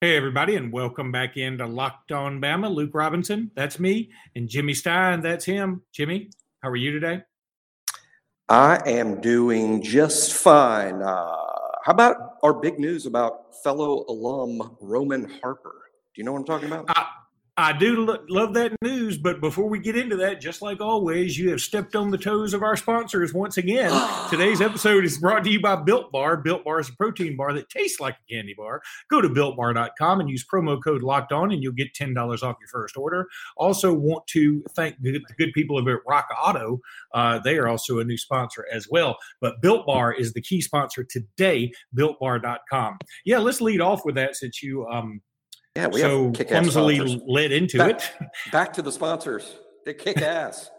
Hey, everybody, and welcome back into Locked On Bama. Luke Robinson, that's me, and Jimmy Stein, that's him. Jimmy, how are you today? I am doing just fine. Uh, how about our big news about fellow alum Roman Harper? Do you know what I'm talking about? I, I do lo- love that news, but before we get into that, just like always, you have stepped on the toes of our sponsors once again. Today's episode is brought to you by Built Bar. Built Bar is a protein bar that tastes like a candy bar. Go to builtbar.com and use promo code locked on, and you'll get $10 off your first order. Also, want to thank the good people over at Rock Auto. Uh, they are also a new sponsor as well. But Built Bar is the key sponsor today, builtbar.com. Yeah, let's lead off with that since you. Um, yeah, we so clumsily led into back, it. back to the sponsors. They kick ass.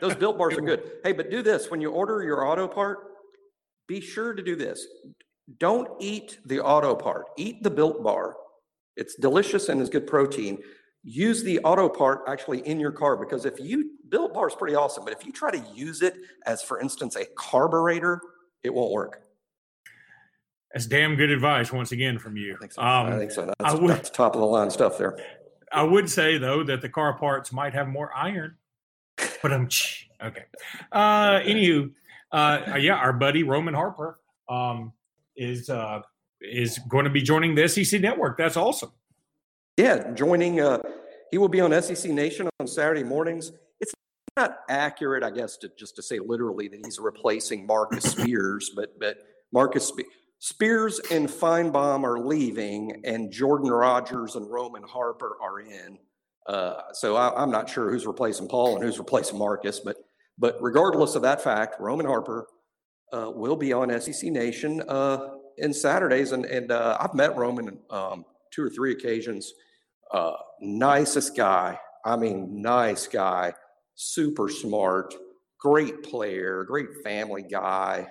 Those built bars are good. Hey, but do this when you order your auto part. Be sure to do this. Don't eat the auto part. Eat the built bar. It's delicious and is good protein. Use the auto part actually in your car because if you built bar is pretty awesome, but if you try to use it as, for instance, a carburetor, it won't work. That's damn good advice once again from you. I think so. Um, I think so. That's, I would- that's top of the line stuff there. I would say though that the car parts might have more iron, but I'm okay. Uh, anywho, uh, yeah, our buddy Roman Harper um, is uh, is going to be joining the SEC network. That's awesome. Yeah, joining. Uh, he will be on SEC Nation on Saturday mornings. It's not accurate, I guess, to just to say literally that he's replacing Marcus Spears, but but Marcus Spe- Spears and Finebaum are leaving, and Jordan Rogers and Roman Harper are in. Uh, so I, I'm not sure who's replacing Paul and who's replacing Marcus, but but regardless of that fact, Roman Harper uh, will be on SEC Nation uh, in Saturdays, and and uh, I've met Roman um, two or three occasions. Uh, nicest guy. I mean, nice guy. Super smart. Great player. Great family guy.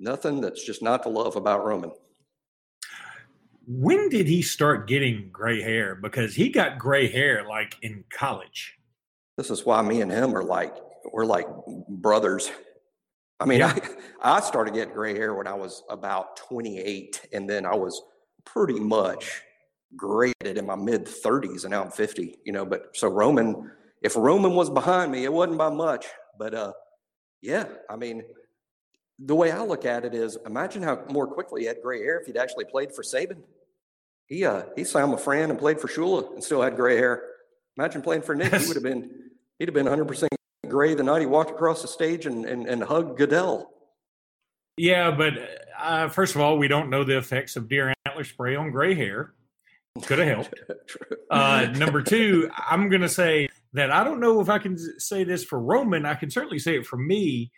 Nothing that's just not to love about Roman. When did he start getting gray hair? Because he got gray hair like in college. This is why me and him are like we're like brothers. I mean, Yeah. I, I started getting gray hair when I was about 28, and then I was pretty much graded in my mid 30s, and now I'm 50. You know, but so Roman, if Roman was behind me, it wasn't by much. But uh, yeah, I mean, the way I look at it is, imagine how more quickly he had gray hair if he'd actually played for Saban. He uh, he signed with Fran and played for Shula and still had gray hair. Imagine playing for Nick; he would have been he'd have been 100 percent gray the night he walked across the stage and and, and hugged Goodell. Yeah, but uh, first of all, we don't know the effects of deer antler spray on gray hair. Could have helped. Uh, number two, I'm going to say that I don't know if I can say this for Roman. I can certainly say it for me.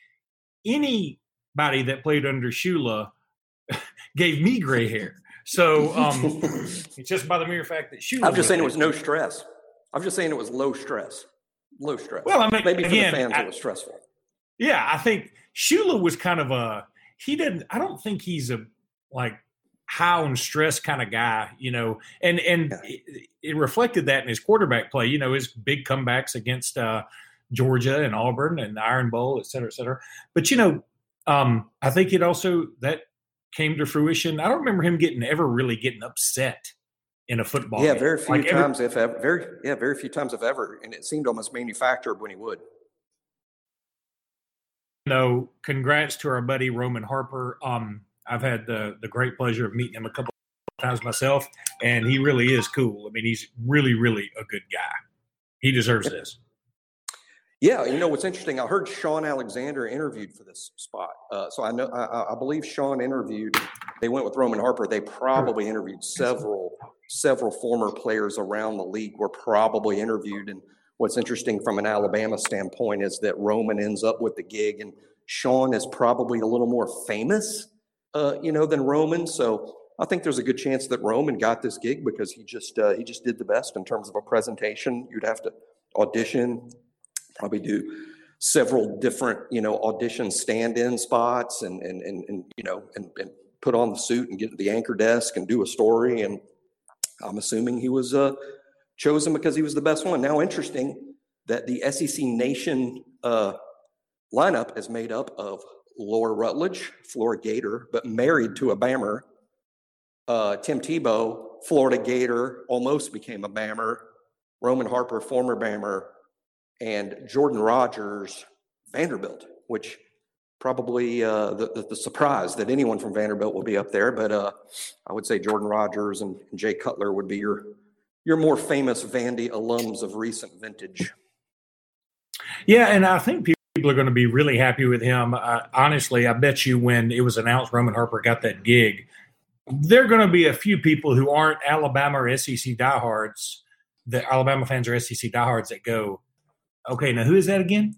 Anybody that played under Shula gave me gray hair. So um, it's just by the mere fact that Shula. I'm just saying it was no stress. I'm just saying it was low stress. Low stress. Well, I mean, maybe for the fans I- it was stressful. Yeah, I think Shula was kind of a he didn't I don't think he's a like high on stress kind of guy, you know, and and it, it reflected that in his quarterback play, you know, his big comebacks against uh Georgia and Auburn and the Iron Bowl, et cetera, et cetera. But you know, um, I think it also that came to fruition. I don't remember him getting ever really getting upset in a football. Yeah, game. very few Like, every- times if ever. Very yeah, very few times if ever, and it seemed almost manufactured when he would. No, congrats to our buddy Roman Harper. Um, I've had the the great pleasure of meeting him a couple times myself, and he really is cool. I mean, he's really, really a good guy. He deserves this. Yeah, you know what's interesting? I heard Shaun Alexander interviewed for this spot, uh, so I know I, I- believe Shaun interviewed. They went with Roman Harper. They probably interviewed several several former players around the league were probably interviewed. And what's interesting from an Alabama standpoint is that Roman ends up with the gig, and Shaun is probably a little more famous, uh, you know, than Roman. So I think there's a good chance that Roman got this gig because he just uh, he just did the best in terms of a presentation. You'd have to audition, probably do several different you know audition stand-in spots and and and, and you know and, and put on the suit and get to the anchor desk and do a story. And i'm assuming he was uh chosen because he was the best one. Now interesting that the sec nation uh lineup is made up of laura rutledge florida gator but married to a bammer. Uh tim tebow Florida Gator, almost became a Bammer. Roman Harper, former Bammer, and Jordan Rogers, Vanderbilt, which probably uh, the, the, the, surprise that anyone from Vanderbilt will be up there. But uh, I would say Jordan Rogers and, and Jay Cutler would be your your more famous Vandy alums of recent vintage. Yeah, and I think people are going to be really happy with him. Uh, honestly, I bet you when it was announced Roman Harper got that gig, there are going to be a few people who aren't Alabama or SEC diehards, the Alabama fans or SEC diehards that go, okay, now who is that again?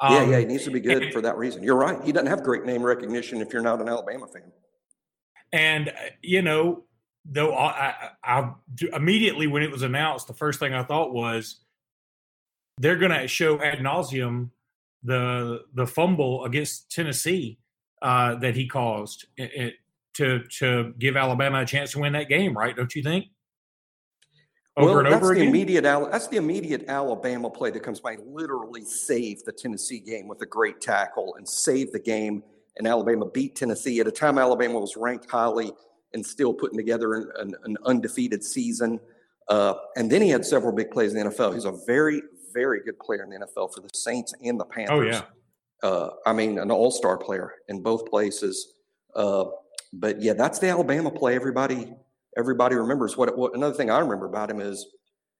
Um, yeah, yeah, he needs to be good and, for that reason. You're right. He doesn't have great name recognition if you're not an Alabama fan. And uh, you know, though, I, I, I immediately when it was announced, the first thing I thought was they're going to show ad nauseum the the fumble against Tennessee uh, that he caused it, it, to to give Alabama a chance to win that game. Right? Don't you think? Over well, and that's over the again? Immediate, that's the immediate Alabama play that comes by. Literally saved the Tennessee game with a great tackle and saved the game. And Alabama beat Tennessee at a time Alabama was ranked highly and still putting together an, an, an undefeated season. Uh, and then he had several big plays in the NFL. He's a very, very good player in the NFL for the Saints and the Panthers. Oh yeah. Uh, I mean, an all-star player in both places. Uh, but yeah, that's the Alabama play. Everybody everybody remembers. What, what another thing I remember about him is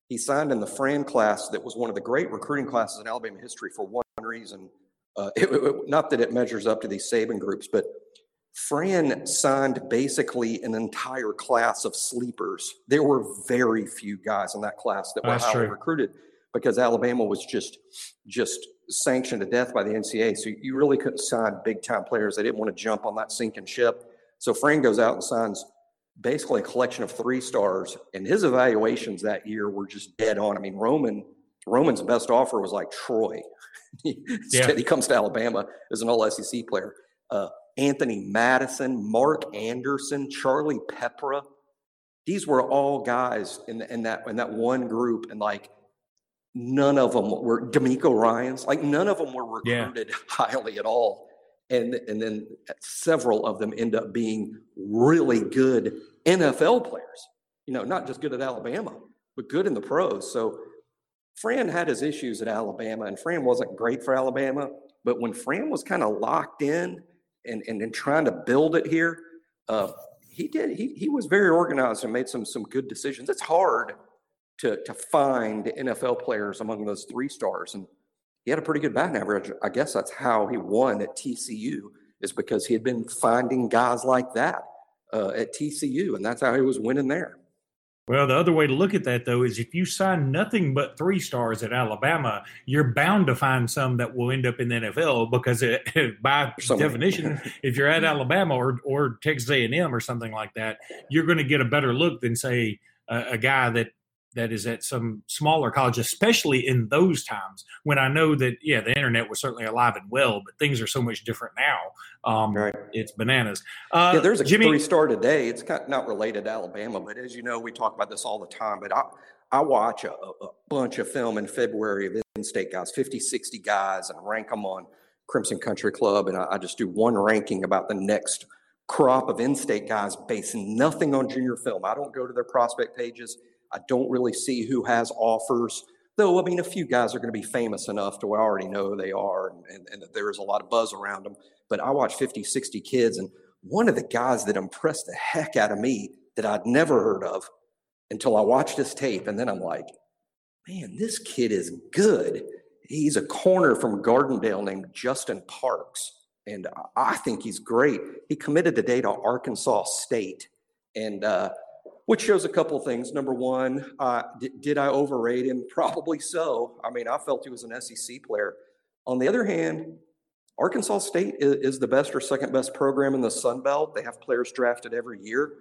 he signed in the Fran class that was one of the great recruiting classes in Alabama history for one reason. Uh, it, it, not that it measures up to these Saban groups, but Fran signed basically an entire class of sleepers. There were very few guys in that class that were That's highly true. recruited because Alabama was just just sanctioned to death by the NCAA. So you really couldn't sign big time players. They didn't want to jump on that sinking ship. So Fran goes out and signs basically a collection of three stars, and his evaluations that year were just dead on. I mean, Roman Roman's best offer was like Troy. yeah. he comes to Alabama as an All SEC player. Uh, Anthony Madison, Mark Anderson, Charlie Peprah. These were all guys in, in that in that one group, and like none of them were DeMeco Ryans. Like none of them were recruited yeah. highly at all and and then several of them end up being really good NFL players. You know, not just good at Alabama, but good in the pros. So Fran had his issues at Alabama, and Fran wasn't great for Alabama. But when Fran was kind of locked in and, and, and trying to build it here, uh, he did. He, he was very organized and made some some good decisions. It's hard to to find NFL players among those three stars, and he had a pretty good batting average. I guess that's how he won at TCU is because he had been finding guys like that uh, at TCU, and that's how he was winning there. Well, the other way to look at that, though, is if you sign nothing but three stars at Alabama, you're bound to find some that will end up in the NFL because, it, by definition, if you're at Alabama or or Texas A&M or something like that, you're going to get a better look than say a, a guy that that is at some smaller college, especially in those times when I know that, yeah, the internet was certainly alive and well, but things are so much different now. Um, right. It's bananas. Uh, yeah, there's a Jimmy, three star today. It's kind of not related to Alabama, but as you know, we talk about this all the time. But I, I watch a, a bunch of film in February of in-state guys, 50, 60 guys, and rank them on Crimson Country Club. And I, I just do one ranking about the next crop of in-state guys based nothing on junior film. I don't go to their prospect pages – I don't really see who has offers. Though, I mean, a few guys are going to be famous enough to where I already know who they are and, and, and that there is a lot of buzz around them. But I watch 50, 60 kids, and one of the guys that impressed the heck out of me that I'd never heard of until I watched this tape. And then I'm like, man, this kid is good. He's a corner from Gardendale named Justin Parks. And I think he's great. He committed today to Arkansas State. And uh, which shows a couple of things. Number one, uh, did, did I overrate him? Probably so. I mean, I felt he was an SEC player. On the other hand, Arkansas State is, is the best or second best program in the Sun Belt. They have players drafted every year.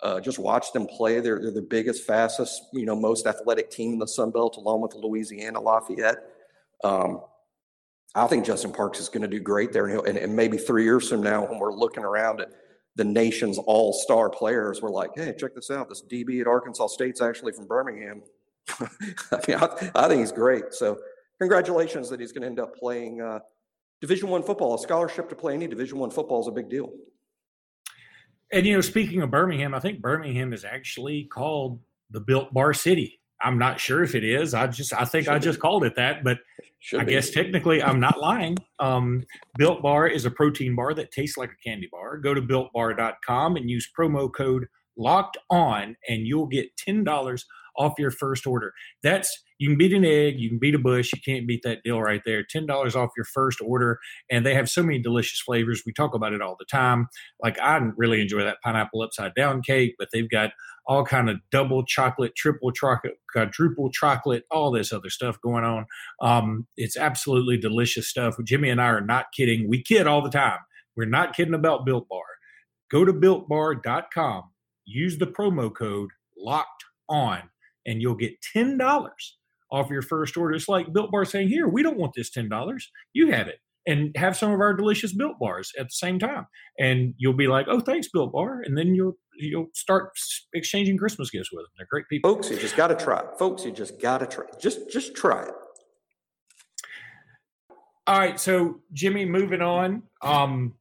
Uh, just watch them play. They're, they're the biggest, fastest, you know, most athletic team in the Sun Belt, along with Louisiana Lafayette. Um, I think Justin Parks is going to do great there, and, and, and maybe three years from now, when we're looking around at the nation's all-star players were like, "Hey, check this out! This DB at Arkansas State's actually from Birmingham." I mean, I, I, think he's great. So, congratulations that he's going to end up playing uh, Division One football. A scholarship to play any Division One football is a big deal. And you know, speaking of Birmingham, I think Birmingham is actually called the Built Bar City. I'm not sure if it is. I just I think Should I just be. called it that, but Should I be. guess technically I'm not lying. Um, Built Bar is a protein bar that tastes like a candy bar. Go to builtbar.com and use promo code locked on and you'll get $10 off your first order. That's you can beat an egg, you can beat a bush, you can't beat that deal right there. $10 off your first order. And they have so many delicious flavors. We talk about it all the time. Like I really enjoy that pineapple upside down cake, but they've got all kind of double chocolate, triple chocolate, quadruple chocolate, all this other stuff going on. Um, it's absolutely delicious stuff. Jimmy and I are not kidding. We kid all the time. We're not kidding about Built Bar. Go to builtbar.com, use the promo code locked on, and you'll get $10 off your first order. It's like Built Bar saying, Here, we don't want this $10. You have it. And have some of our delicious built bars at the same time. And you'll be like, Oh, thanks, Built Bar. And then you'll you'll start exchanging Christmas gifts with them. They're great people. Folks, you just gotta try it. Folks, you just gotta try it. Just just try it. All right. So Jimmy, moving on. Um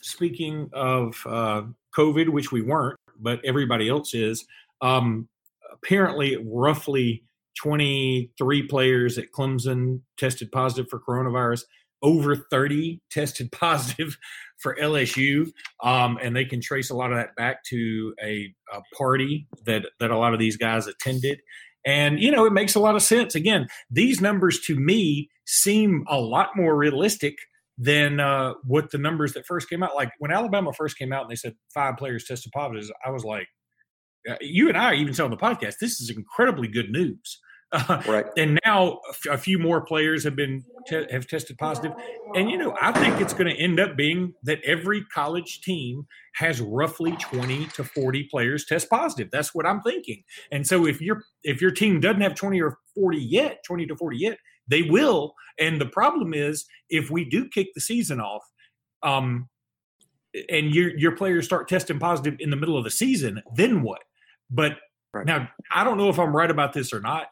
speaking of uh COVID, which we weren't, but everybody else is, um apparently roughly 23 players at Clemson tested positive for coronavirus. Over 30 tested positive for LSU, um, and they can trace a lot of that back to a, a party that that a lot of these guys attended. And you know, it makes a lot of sense. Again, these numbers to me seem a lot more realistic than uh, what the numbers that first came out. Like when Alabama first came out and they said five players tested positive, I was like, uh, you and I even said on the podcast, this is incredibly good news. Uh, right. And now a few more players have been te- have tested positive, and you know I think it's going to end up being that every college team has roughly twenty to forty players test positive. That's what I'm thinking. And so if your if your team doesn't have twenty or forty yet, twenty to forty yet, they will. And the problem is if we do kick the season off, um, and your your players start testing positive in the middle of the season, then what? But right. now I don't know if I'm right about this or not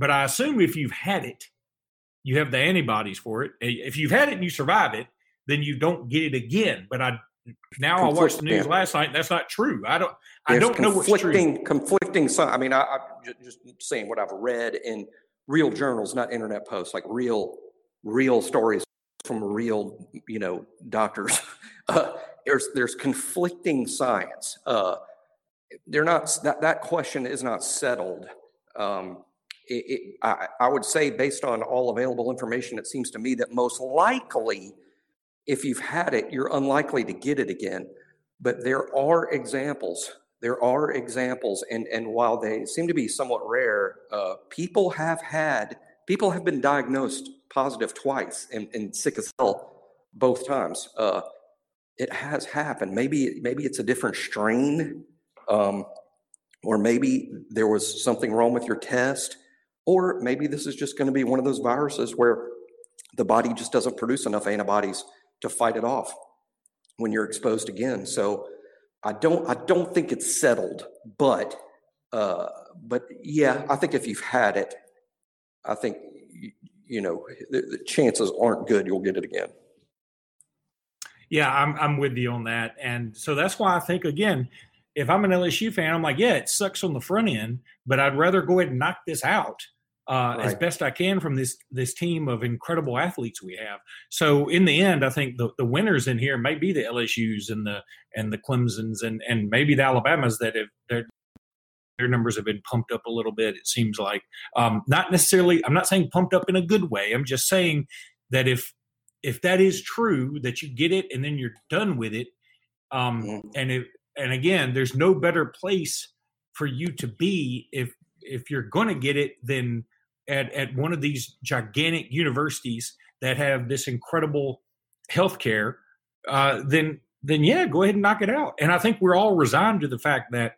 but I assume if you've had it, you have the antibodies for it. If you've had it and you survive it, then you don't get it again. But I now I watched the news last night. That's not true. I don't. I don't know what's true. Conflicting. I mean, I, am just saying what I've read in real journals, not internet posts, like real, real stories from real, you know, doctors. Uh, there's there's conflicting science. Uh, they're not that that question is not settled. Um, it, I, I would say, based on all available information, it seems to me that most likely, if you've had it, you're unlikely to get it again. But there are examples. There are examples, and, and while they seem to be somewhat rare, uh, people have had, people have been diagnosed positive twice and, and sick as hell both times. Uh, it has happened. Maybe maybe it's a different strain, um, or maybe there was something wrong with your test. Or maybe this is just going to be one of those viruses where the body just doesn't produce enough antibodies to fight it off when you're exposed again. So I don't I don't think it's settled, but uh, but yeah, I think if you've had it, I think you know the, the chances aren't good you'll get it again. Yeah, I'm I'm with you on that, and so that's why I think again, if I'm an LSU fan, I'm like, yeah, it sucks on the front end, but I'd rather go ahead and knock this out uh, right. as best I can from this this team of incredible athletes we have. So in the end, I think the, the winners in here may be the LSU's and the and the Clemson's and and maybe the Alabamas that have their their numbers have been pumped up a little bit. It seems like um, not necessarily. I'm not saying pumped up in a good way. I'm just saying that if if that is true, that you get it and then you're done with it, um, and if and again, there's no better place for you to be if if you're going to get it, then at, at one of these gigantic universities that have this incredible healthcare, uh, then then yeah, go ahead and knock it out. And I think we're all resigned to the fact that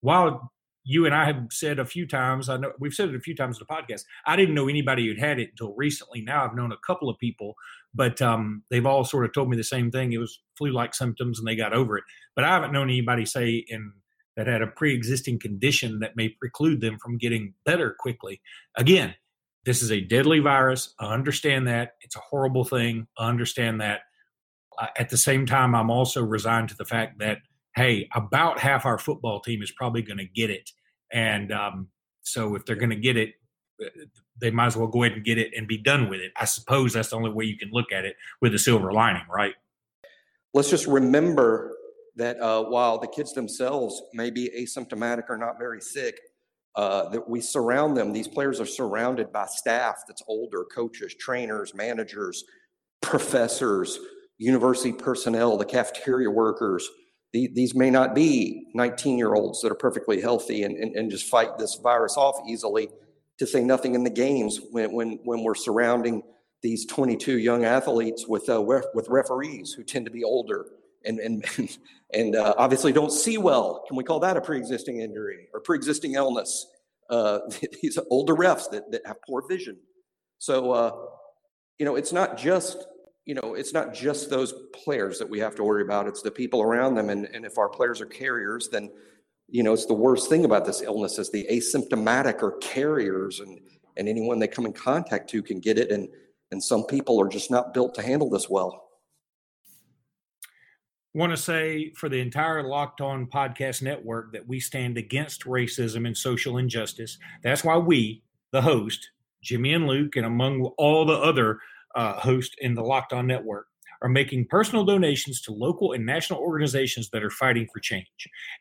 while you and I have said a few times, I know we've said it a few times in the podcast. I didn't know anybody who'd had it until recently. Now I've known a couple of people, but um, they've all sort of told me the same thing. It was flu-like symptoms, and they got over it. But I haven't known anybody say in that had a pre-existing condition that may preclude them from getting better quickly. Again, this is a deadly virus. I understand that. It's a horrible thing. I understand that. at the same time, I'm also resigned to the fact that hey, about half our football team is probably going to get it, and um, so if they're going to get it, uh, they might as well go ahead and get it and be done with it. I suppose that's the only way you can look at it with a silver lining, right? Let's just remember that uh, while the kids themselves may be asymptomatic or not very sick, uh, that we surround them. These players are surrounded by staff that's older, coaches, trainers, managers, professors, university personnel, the cafeteria workers. The, these may not be 19 year olds that are perfectly healthy and, and, and just fight this virus off easily, to say nothing in the games when, when, when we're surrounding these 22 young athletes with, uh, ref, with referees who tend to be older and, and, and uh, obviously don't see well. Can we call that a pre-existing injury or pre-existing illness? Uh, these older refs that, that have poor vision. So, uh, you know, it's not just, you know, it's not just those players that we have to worry about. It's the people around them. And, and if our players are carriers, then, you know, it's the worst thing about this illness is the asymptomatic or carriers and, and anyone they come in contact to can get it. And, and some people are just not built to handle this well want to say for the entire Locked On Podcast Network that we stand against racism and social injustice. That's why we, the host, Jimmy and Luke, and among all the other uh, hosts in the Locked On Network, are making personal donations to local and national organizations that are fighting for change.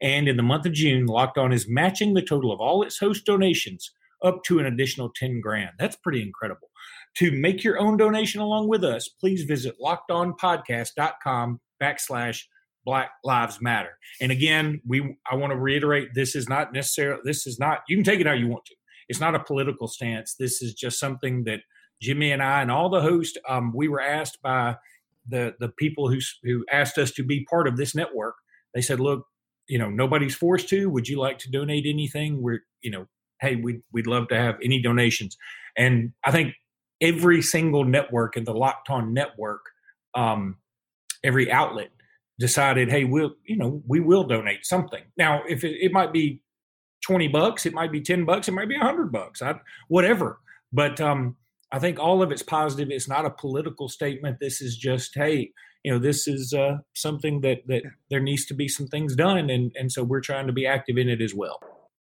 And in the month of June, Locked On is matching the total of all its host donations up to an additional 10 grand. That's pretty incredible. To make your own donation along with us, please visit lockedonpodcast.com backslash Black Lives Matter. And again, we I want to reiterate this is not necessarily this is not you can take it how you want to. It's not a political stance. This is just something that Jimmy and I and all the hosts um, we were asked by the the people who who asked us to be part of this network. They said, "Look, you know, nobody's forced to. Would you like to donate anything? We're, you know, hey, we'd we'd love to have any donations." And I think every single network in the Locked On network, um, every outlet decided, hey, we'll, you know, we will donate something. Now, if it, it might be 20 bucks, it might be 10 bucks, it might be 100 bucks, I, whatever. But um, I think all of it's positive. It's not a political statement. This is just, hey, you know, this is uh, something that that there needs to be some things done, and and so we're trying to be active in it as well.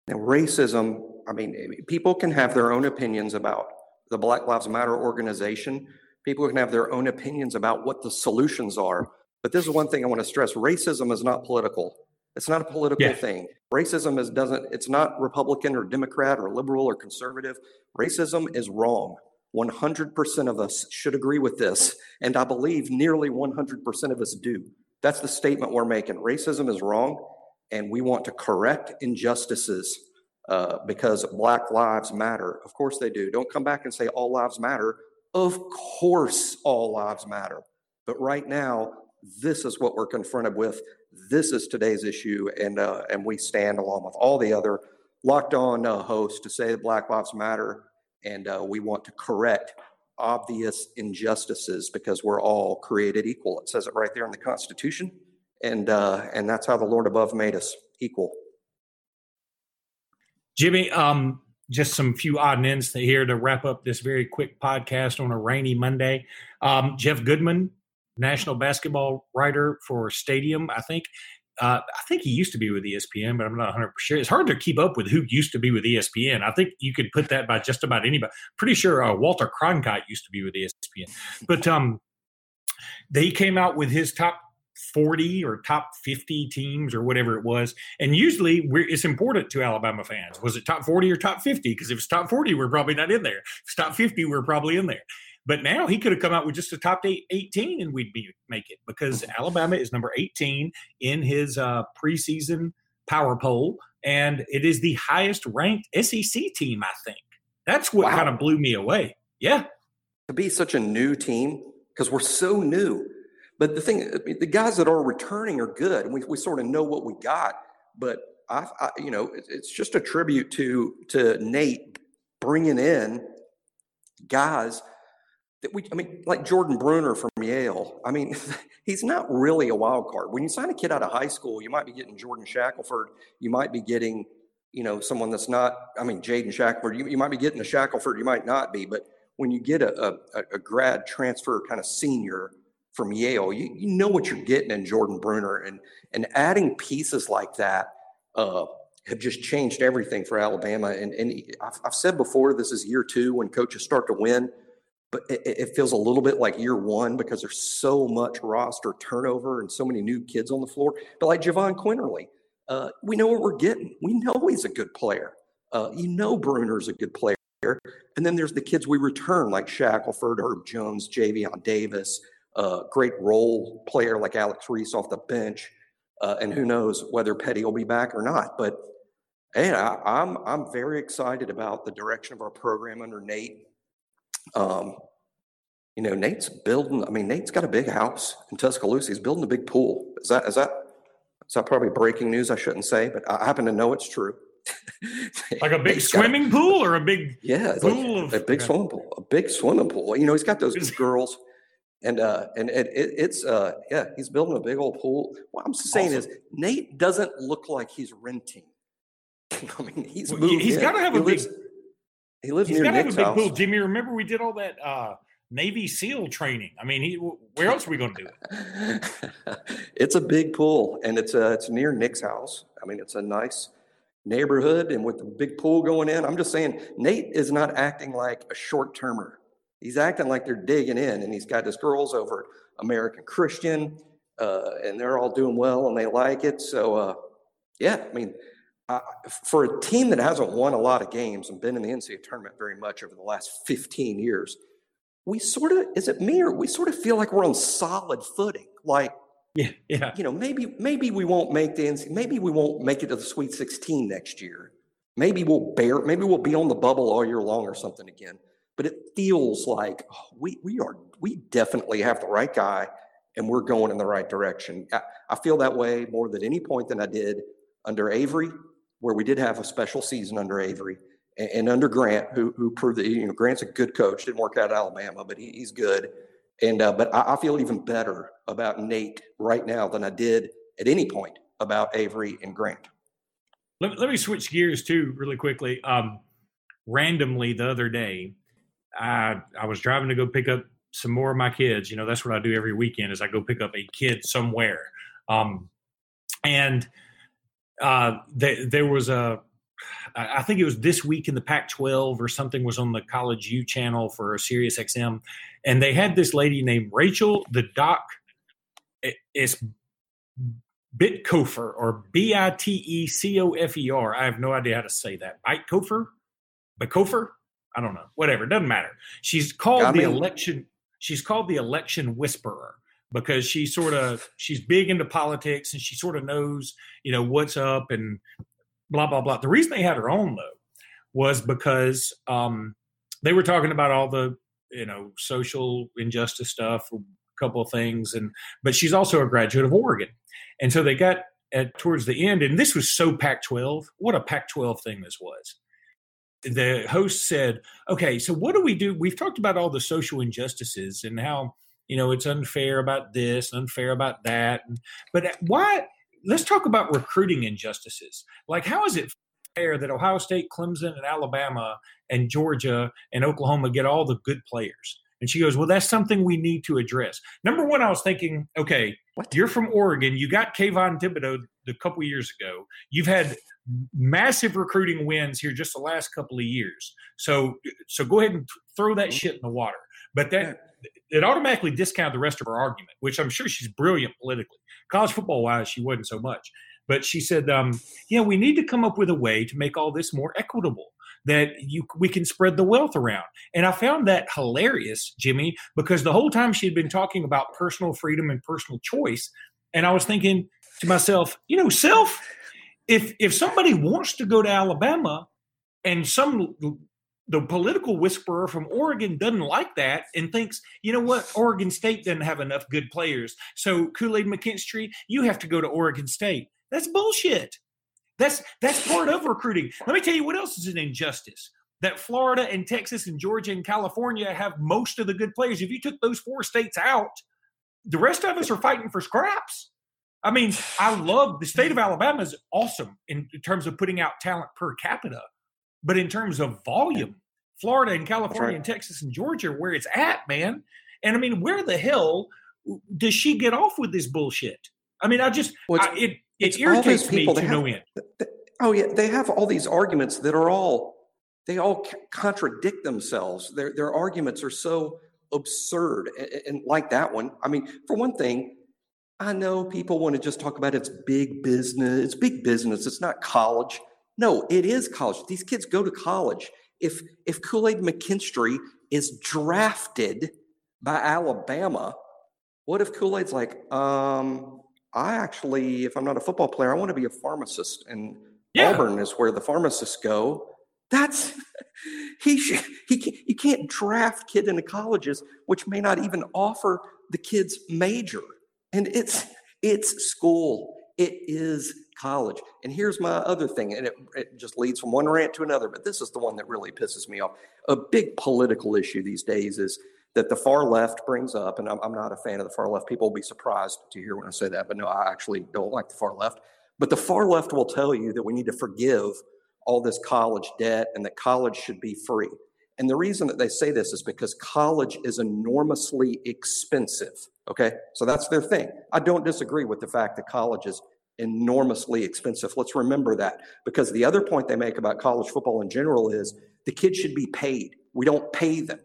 Now, racism. I mean, people can have their own opinions about the Black Lives Matter organization. People can have their own opinions about what the solutions are. But this is one thing I want to stress: racism is not political. It's not a political yeah. thing. Racism is doesn't. It's not Republican or Democrat or liberal or conservative. Racism is wrong. 100% of us should agree with this, and I believe nearly 100% of us do. That's the statement we're making. Racism is wrong, and we want to correct injustices uh, because Black lives matter. Of course they do. Don't come back and say all lives matter. Of course, all lives matter. But right now, this is what we're confronted with. This is today's issue, and uh, and we stand along with all the other locked on uh, hosts to say that Black Lives Matter, and uh, we want to correct obvious injustices because we're all created equal. It says it right there in the Constitution, and uh, and that's how the Lord above made us equal. Jimmy, um, just some few odd and ends here to wrap up this very quick podcast on a rainy Monday. Um, Jeff Goodman national basketball writer for Stadium, I think. Uh, I think he used to be with ESPN, but I'm not 100 percent sure. It's hard to keep up with who used to be with ESPN. I think you could put that by just about anybody. Pretty sure uh, Walter Cronkite used to be with ESPN, but um, they came out with his top 40 or top 50 teams or whatever it was. And usually it's important to Alabama fans. Was it top 40 or top 50? Because if it's top 40, we're probably not in there. If it's top 50, we're probably in there. But now he could have come out with just a top eight, 18 and we'd be make it because. Alabama is number 18 in his uh, preseason power poll. And it is the highest ranked SEC team, I think. That's what wow. kind of blew me away. Yeah. To be such a new team, because we're so new. But the thing, the guys that are returning are good, and we, we sort of know what we got. But I, I you know, it's just a tribute to to Nate bringing in guys that we, I mean, like Jordan Bruner from Yale. I mean, he's not really a wild card. When you sign a kid out of high school, you might be getting Jordan Shackelford. You might be getting, you know, someone that's not, I mean, Jaden Shackelford. You, you might be getting a Shackelford, you might not be. But when you get a, a, a grad transfer kind of senior from Yale. You, you know what you're getting in Jordan Bruner, and and adding pieces like that uh, have just changed everything for Alabama. And and I've, I've, said before, this is year two when coaches start to win, but it, it, feels a little bit like year one because there's so much roster turnover and so many new kids on the floor. But like Jahvon Quinerly, uh, we know what we're getting. We know he's a good player. Uh, you know Bruner's a good player. And then there's the kids we return like Shackelford, Herb Jones, Javian Davis, uh, great role player like Alex Reese off the bench. Uh, and who knows whether Petty will be back or not. But hey, I, am I'm, I'm very excited about the direction of our program under Nate. Um, you know, Nate's building. I mean, Nate's got a big house in Tuscaloosa. He's building a big pool. Is that is that is that probably breaking news? I shouldn't say, but I happen to know it's true. like a big swimming a, pool or a big yeah, pool like of, a big okay. swimming pool, a big swimming pool. You know, he's got those girls, and uh, and it, it, it's uh, yeah, he's building a big old pool. What I'm saying awesome. is, Nate doesn't look like he's renting. I mean, he's well, moved. He's got to have he a lives, big. He lives he's near Nick's have a big house. Pool. Jimmy, remember we did all that uh, Navy SEAL training. I mean, he, where else are we going to do it? it's a big pool, and it's uh, it's near Nick's house. I mean, it's a nice neighborhood, and with the big pool going in. I'm just saying, Nate is not acting like a short termer. He's acting like they're digging in, and he's got his girls over American Christian, uh, and they're all doing well, and they like it. So, uh, yeah, I mean, uh, for a team that hasn't won a lot of games and been in the NCAA tournament very much over the last 15 years, we sort of, is it me or we sort of feel like we're on solid footing? Like, yeah, yeah. You know, maybe maybe we won't make the NCAA, maybe we won't make it to the Sweet 16 next year. Maybe we'll bear, maybe we'll be on the bubble all year long or something again. But it feels like oh, we we are we definitely have the right guy and we're going in the right direction. I, I feel that way more than any point than I did under Avery, where we did have a special season under Avery and, and under Grant, who who proved that you know Grant's a good coach. Didn't work out at Alabama, but he, he's good. And uh, but I, I, feel even better about Nate right now than I did at any point about Avery and Grant. Let, let me switch gears too, really quickly. Um, randomly the other day, I I was driving to go pick up some more of my kids. You know, that's what I do every weekend is I go pick up a kid somewhere. Um, and uh, there was a I think it was this week in the Pac 12 or something was on the College U channel for a Sirius XM. And they had this lady named Rachel, the doc. It's Bitcofer or B I T E C O F E R. I have no idea how to say that. Bitcofer? Bitcofer? I don't know. Whatever. It doesn't matter. She's called Got the me. election. She's called the election whisperer because she sort of she's big into politics and she sort of knows you know what's up and blah blah blah. The reason they had her on though was because um, they were talking about all the you know social injustice stuff, a couple of things, and but she's also a graduate of Oregon, and so they got at towards the end, and this was so Pac-12. What a Pac-12 thing this was. The host said, "Okay, so what do we do? We've talked about all the social injustices and how." You know, it's unfair about this, unfair about that. But why let's talk about recruiting injustices. Like, how is it fair that Ohio State, Clemson, and Alabama, and Georgia, and Oklahoma get all the good players? And she goes, Well, that's something we need to address. Number one, I was thinking, okay, what? you're from Oregon. You got Kayvon Thibodeaux a couple years ago. You've had massive recruiting wins here just the last couple of years. So, so go ahead and throw that shit in the water. But that it automatically discounted the rest of her argument, which I'm sure she's brilliant politically. College football wise, she wasn't so much. But she said, um, yeah, we need to come up with a way to make all this more equitable that you we can spread the wealth around. And I found that hilarious, Jimmy, because the whole time she had been talking about personal freedom and personal choice, and I was thinking to myself, you know, self, if if somebody wants to go to Alabama and some the political whisperer from Oregon doesn't like that and thinks, you know what, Oregon State doesn't have enough good players. So Kool Aid McKinstry, you have to go to Oregon State. That's bullshit. That's that's part of recruiting. Let me tell you what else is an injustice. That Florida and Texas and Georgia and California have most of the good players. If you took those four states out, the rest of us are fighting for scraps. I mean, I love the state of Alabama is awesome in, in terms of putting out talent per capita. But in terms of volume, Florida and California right. and Texas and Georgia, are where it's at, man. And I mean, where the hell does she get off with this bullshit? I mean, I just Well, I, it it irritates me people, to they no have- end. Th- Oh yeah, they have all these arguments that are all they all contradict themselves. Their their arguments are so absurd, A- a- and, like that one. I mean, for one thing, I know people want to just talk about it's big business. It's big business. It's not college. No, it is college. These kids go to college. If if Kool Aid McKinstry is drafted by Alabama, what if Kool Aid's like, um, I actually, if I'm not a football player, I want to be a pharmacist, and Yeah. Auburn is where the pharmacists go. That's he should, he can't, you can't draft kid into colleges which may not even offer the kids major, and it's it's school. It is college. And here's my other thing, and it, it just leads from one rant to another, but this is the one that really pisses me off. A big political issue these days is that the far left brings up, and I'm, I'm not a fan of the far left. People will be surprised to hear when I say that, but no, I actually don't like the far left. But the far left will tell you that we need to forgive all this college debt and that college should be free. And the reason that they say this is because college is enormously expensive. Okay. So that's their thing. I don't disagree with the fact that college is enormously expensive. Let's remember that because the other point they make about college football in general is the kids should be paid. We don't pay them.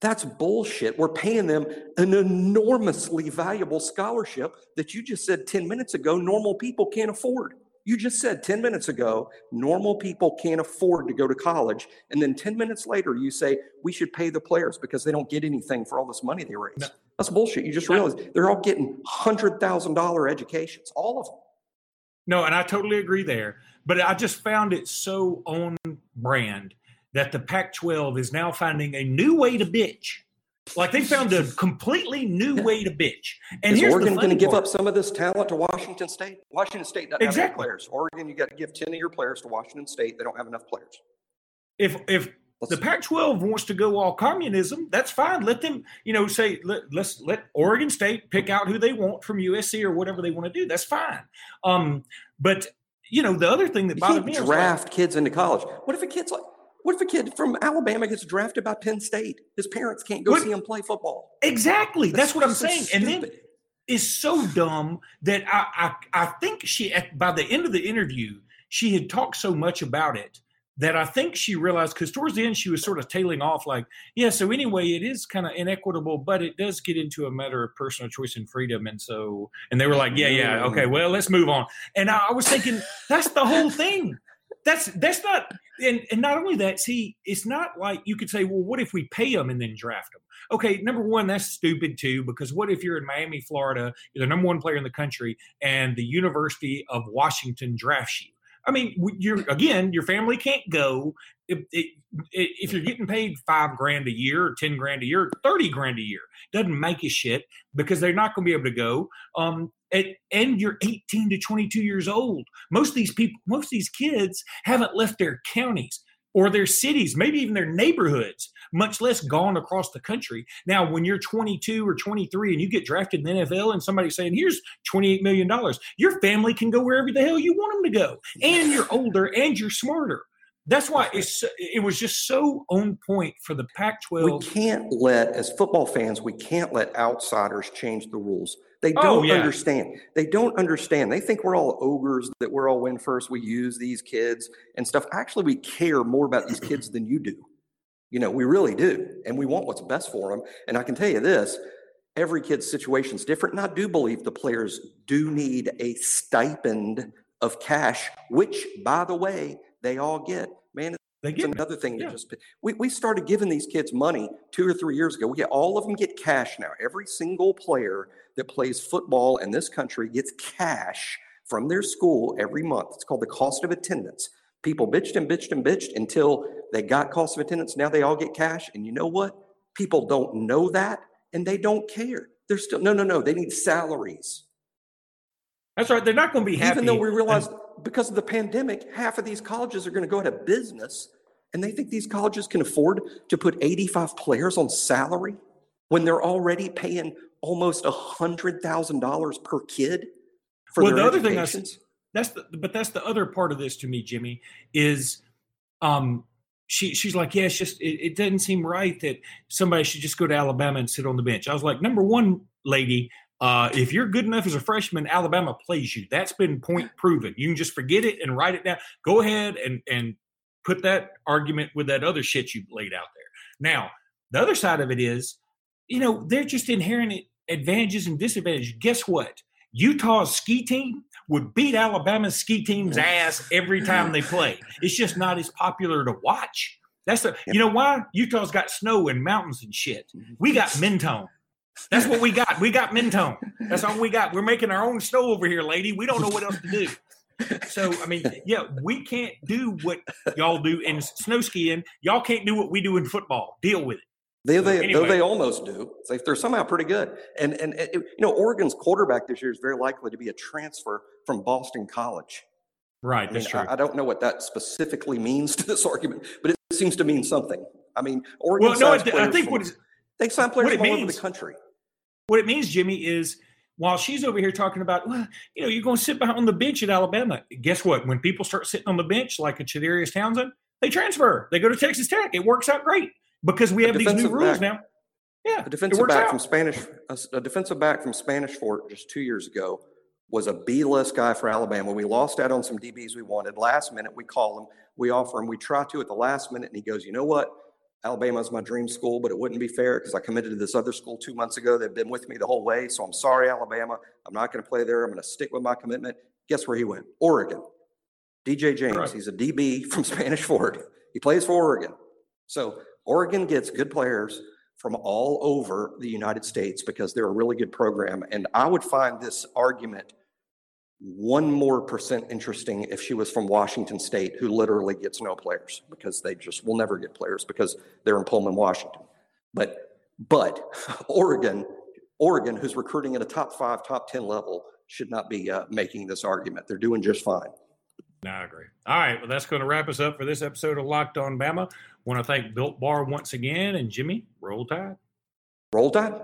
That's bullshit. We're paying them an enormously valuable scholarship that you just said 10 minutes ago normal people can't afford. You just said 10 minutes ago normal people can't afford to go to college. And then 10 minutes later, you say we should pay the players because they don't get anything for all this money they raise. No. That's bullshit. You just realize they're all getting $100,000 educations, all of them. No, and I totally agree there. But I just found it so on brand that the Pac 12 is now finding a new way to bitch. Like they found a completely new way to bitch. And Is here's Oregon going to give up some of this talent to Washington State? Washington State doesn't have Exactly. enough players. Oregon, you got to give 10 of your players to Washington State. They don't have enough players. If if the Let's- Pac-12 wants to go all communism, that's fine. Let them, you know, say let, let's let Oregon State pick out who they want from USC or whatever they want to do. That's fine. Um, but you know, the other thing that You bothered me is like, draft kids into college. What if a kid's like, what if a kid from Alabama gets drafted by Penn State? His parents can't go What- see him play football. exactly. That's, what I'm so saying. And then stupid. is so dumb that I, I I think she at by the end of the interview she had talked so much about it that I think she realized because towards the end she was sort of tailing off like yeah so anyway it is kind of inequitable but it does get into a matter of personal choice and freedom and so and they were like yeah yeah mm. okay well let's move on. And I, I was thinking that's the whole thing. That's that's not and and not only that see it's not like you could say well what if we pay them and then draft them okay, number one, that's stupid too, because what if you're in Miami, Florida, you're the number one player in the country, and the University of Washington drafts you? I mean, you're again, your family can't go. If, if if you're getting paid five grand a year, or ten grand a year, thirty grand a year, doesn't make a shit because they're not going to be able to go. Um, and, and you're 18 to 22 years old. Most of these people, most of these kids haven't left their counties or their cities, maybe even their neighborhoods, much less gone across the country. Now, when you're 22 or 23 and you get drafted in the NFL and somebody's saying, here's $28 million, your family can go wherever the hell you want them to go. And you're older and you're smarter. That's why it's it was just so on point for the Pac-12. We can't let, as football fans, we can't let outsiders change the rules. They Oh, don't yeah. understand. They don't understand. They think we're all ogres, that we're all win first. We use these kids and stuff. Actually, we care more about these kids than you do. You know, we really do. And we want what's best for them. And I can tell you this every kid's situation is different. And I do believe the players do need a stipend of cash, which, by the way, they all get. Man, They get another thing that Yeah. just we, we started giving these kids money two or three years ago. We get all of them get cash now. Every single player that plays football in this country gets cash from their school every month. It's called the cost of attendance. People bitched and bitched and bitched until they got cost of attendance. Now they all get cash. And you know what? People don't know that and they don't care. They're still no, no, no. They need salaries. That's right. They're not going to be happy. Even though we and- realize because of the pandemic, half of these colleges are going to go out of business, and they think these colleges can afford to put 85 players on salary when they're already paying almost $100,000 per kid for Well, their the other thing I s- educations. that's the but that's the other part of this to me jimmy is um she she's like yeah it's just it, it doesn't seem right that somebody should just go to alabama and sit on the bench i was like number one lady, uh, if you're good enough as a freshman, Alabama plays you. That's been point proven. You can just forget it and write it down. Go ahead and and put that argument with that other shit you laid out there. Now, the other side of it is, you know, they're just inherent advantages and disadvantages. Guess what? Utah's ski team would beat Alabama's ski team's ass every time they play. It's just not as popular to watch. That's the you know why Utah's got snow and mountains and shit. We got Mentone. That's what we got. We got Mentone. That's all we got. We're making our own snow over here, lady. We don't know what else to do. So I mean, yeah, we can't do what y'all do in snow skiing. Y'all can't do what we do in football. Deal with it. They, they, anyway. they almost do. They're somehow pretty good. And, and, and, you know, Oregon's quarterback this year is very likely to be a transfer from Boston College. Right, I that's mean, true. I, I, don't know what that specifically means to this argument, but it seems to mean something. I mean, Oregon. Well, no, I, I think from, what is, they sign players from all over the country. What it means, Jimmy, is while she's over here talking about, well, you know, you're going to sit behind on the bench at Alabama. Guess what? When people start sitting on the bench, like a Chadarius Townsend, they transfer. They go to Texas Tech. It works out great because we have these new rules now. Yeah, a defensive back out. from Spanish, a, a, defensive back from Spanish Fort just two years ago was a B list guy for Alabama. We lost out on some DBs we wanted. Last minute, we call him, we offer him, we try to at the last minute, and he goes, "You know what? Alabama's my dream school, but it wouldn't be fair because I committed to this other school two months ago. They've been with me the whole way. So I'm sorry, Alabama. I'm not going to play there. I'm going to stick with my commitment. Guess where he went? Oregon. DJ James. Right. He's a DB from Spanish Fort. He plays for Oregon. So Oregon gets good players from all over the United States because they're a really good program. And I would find this argument one more percent interesting if she was from Washington State, who literally gets no players because they just will never get players because they're in Pullman, Washington. But but Oregon, Oregon, who's recruiting at a top five, top ten level, should not be uh, making this argument. They're doing just fine. No, I agree. All right, well, that's going to wrap us up for this episode of Locked On Bama. Want to thank Built Bar once again, and Jimmy, roll tide. Roll tide.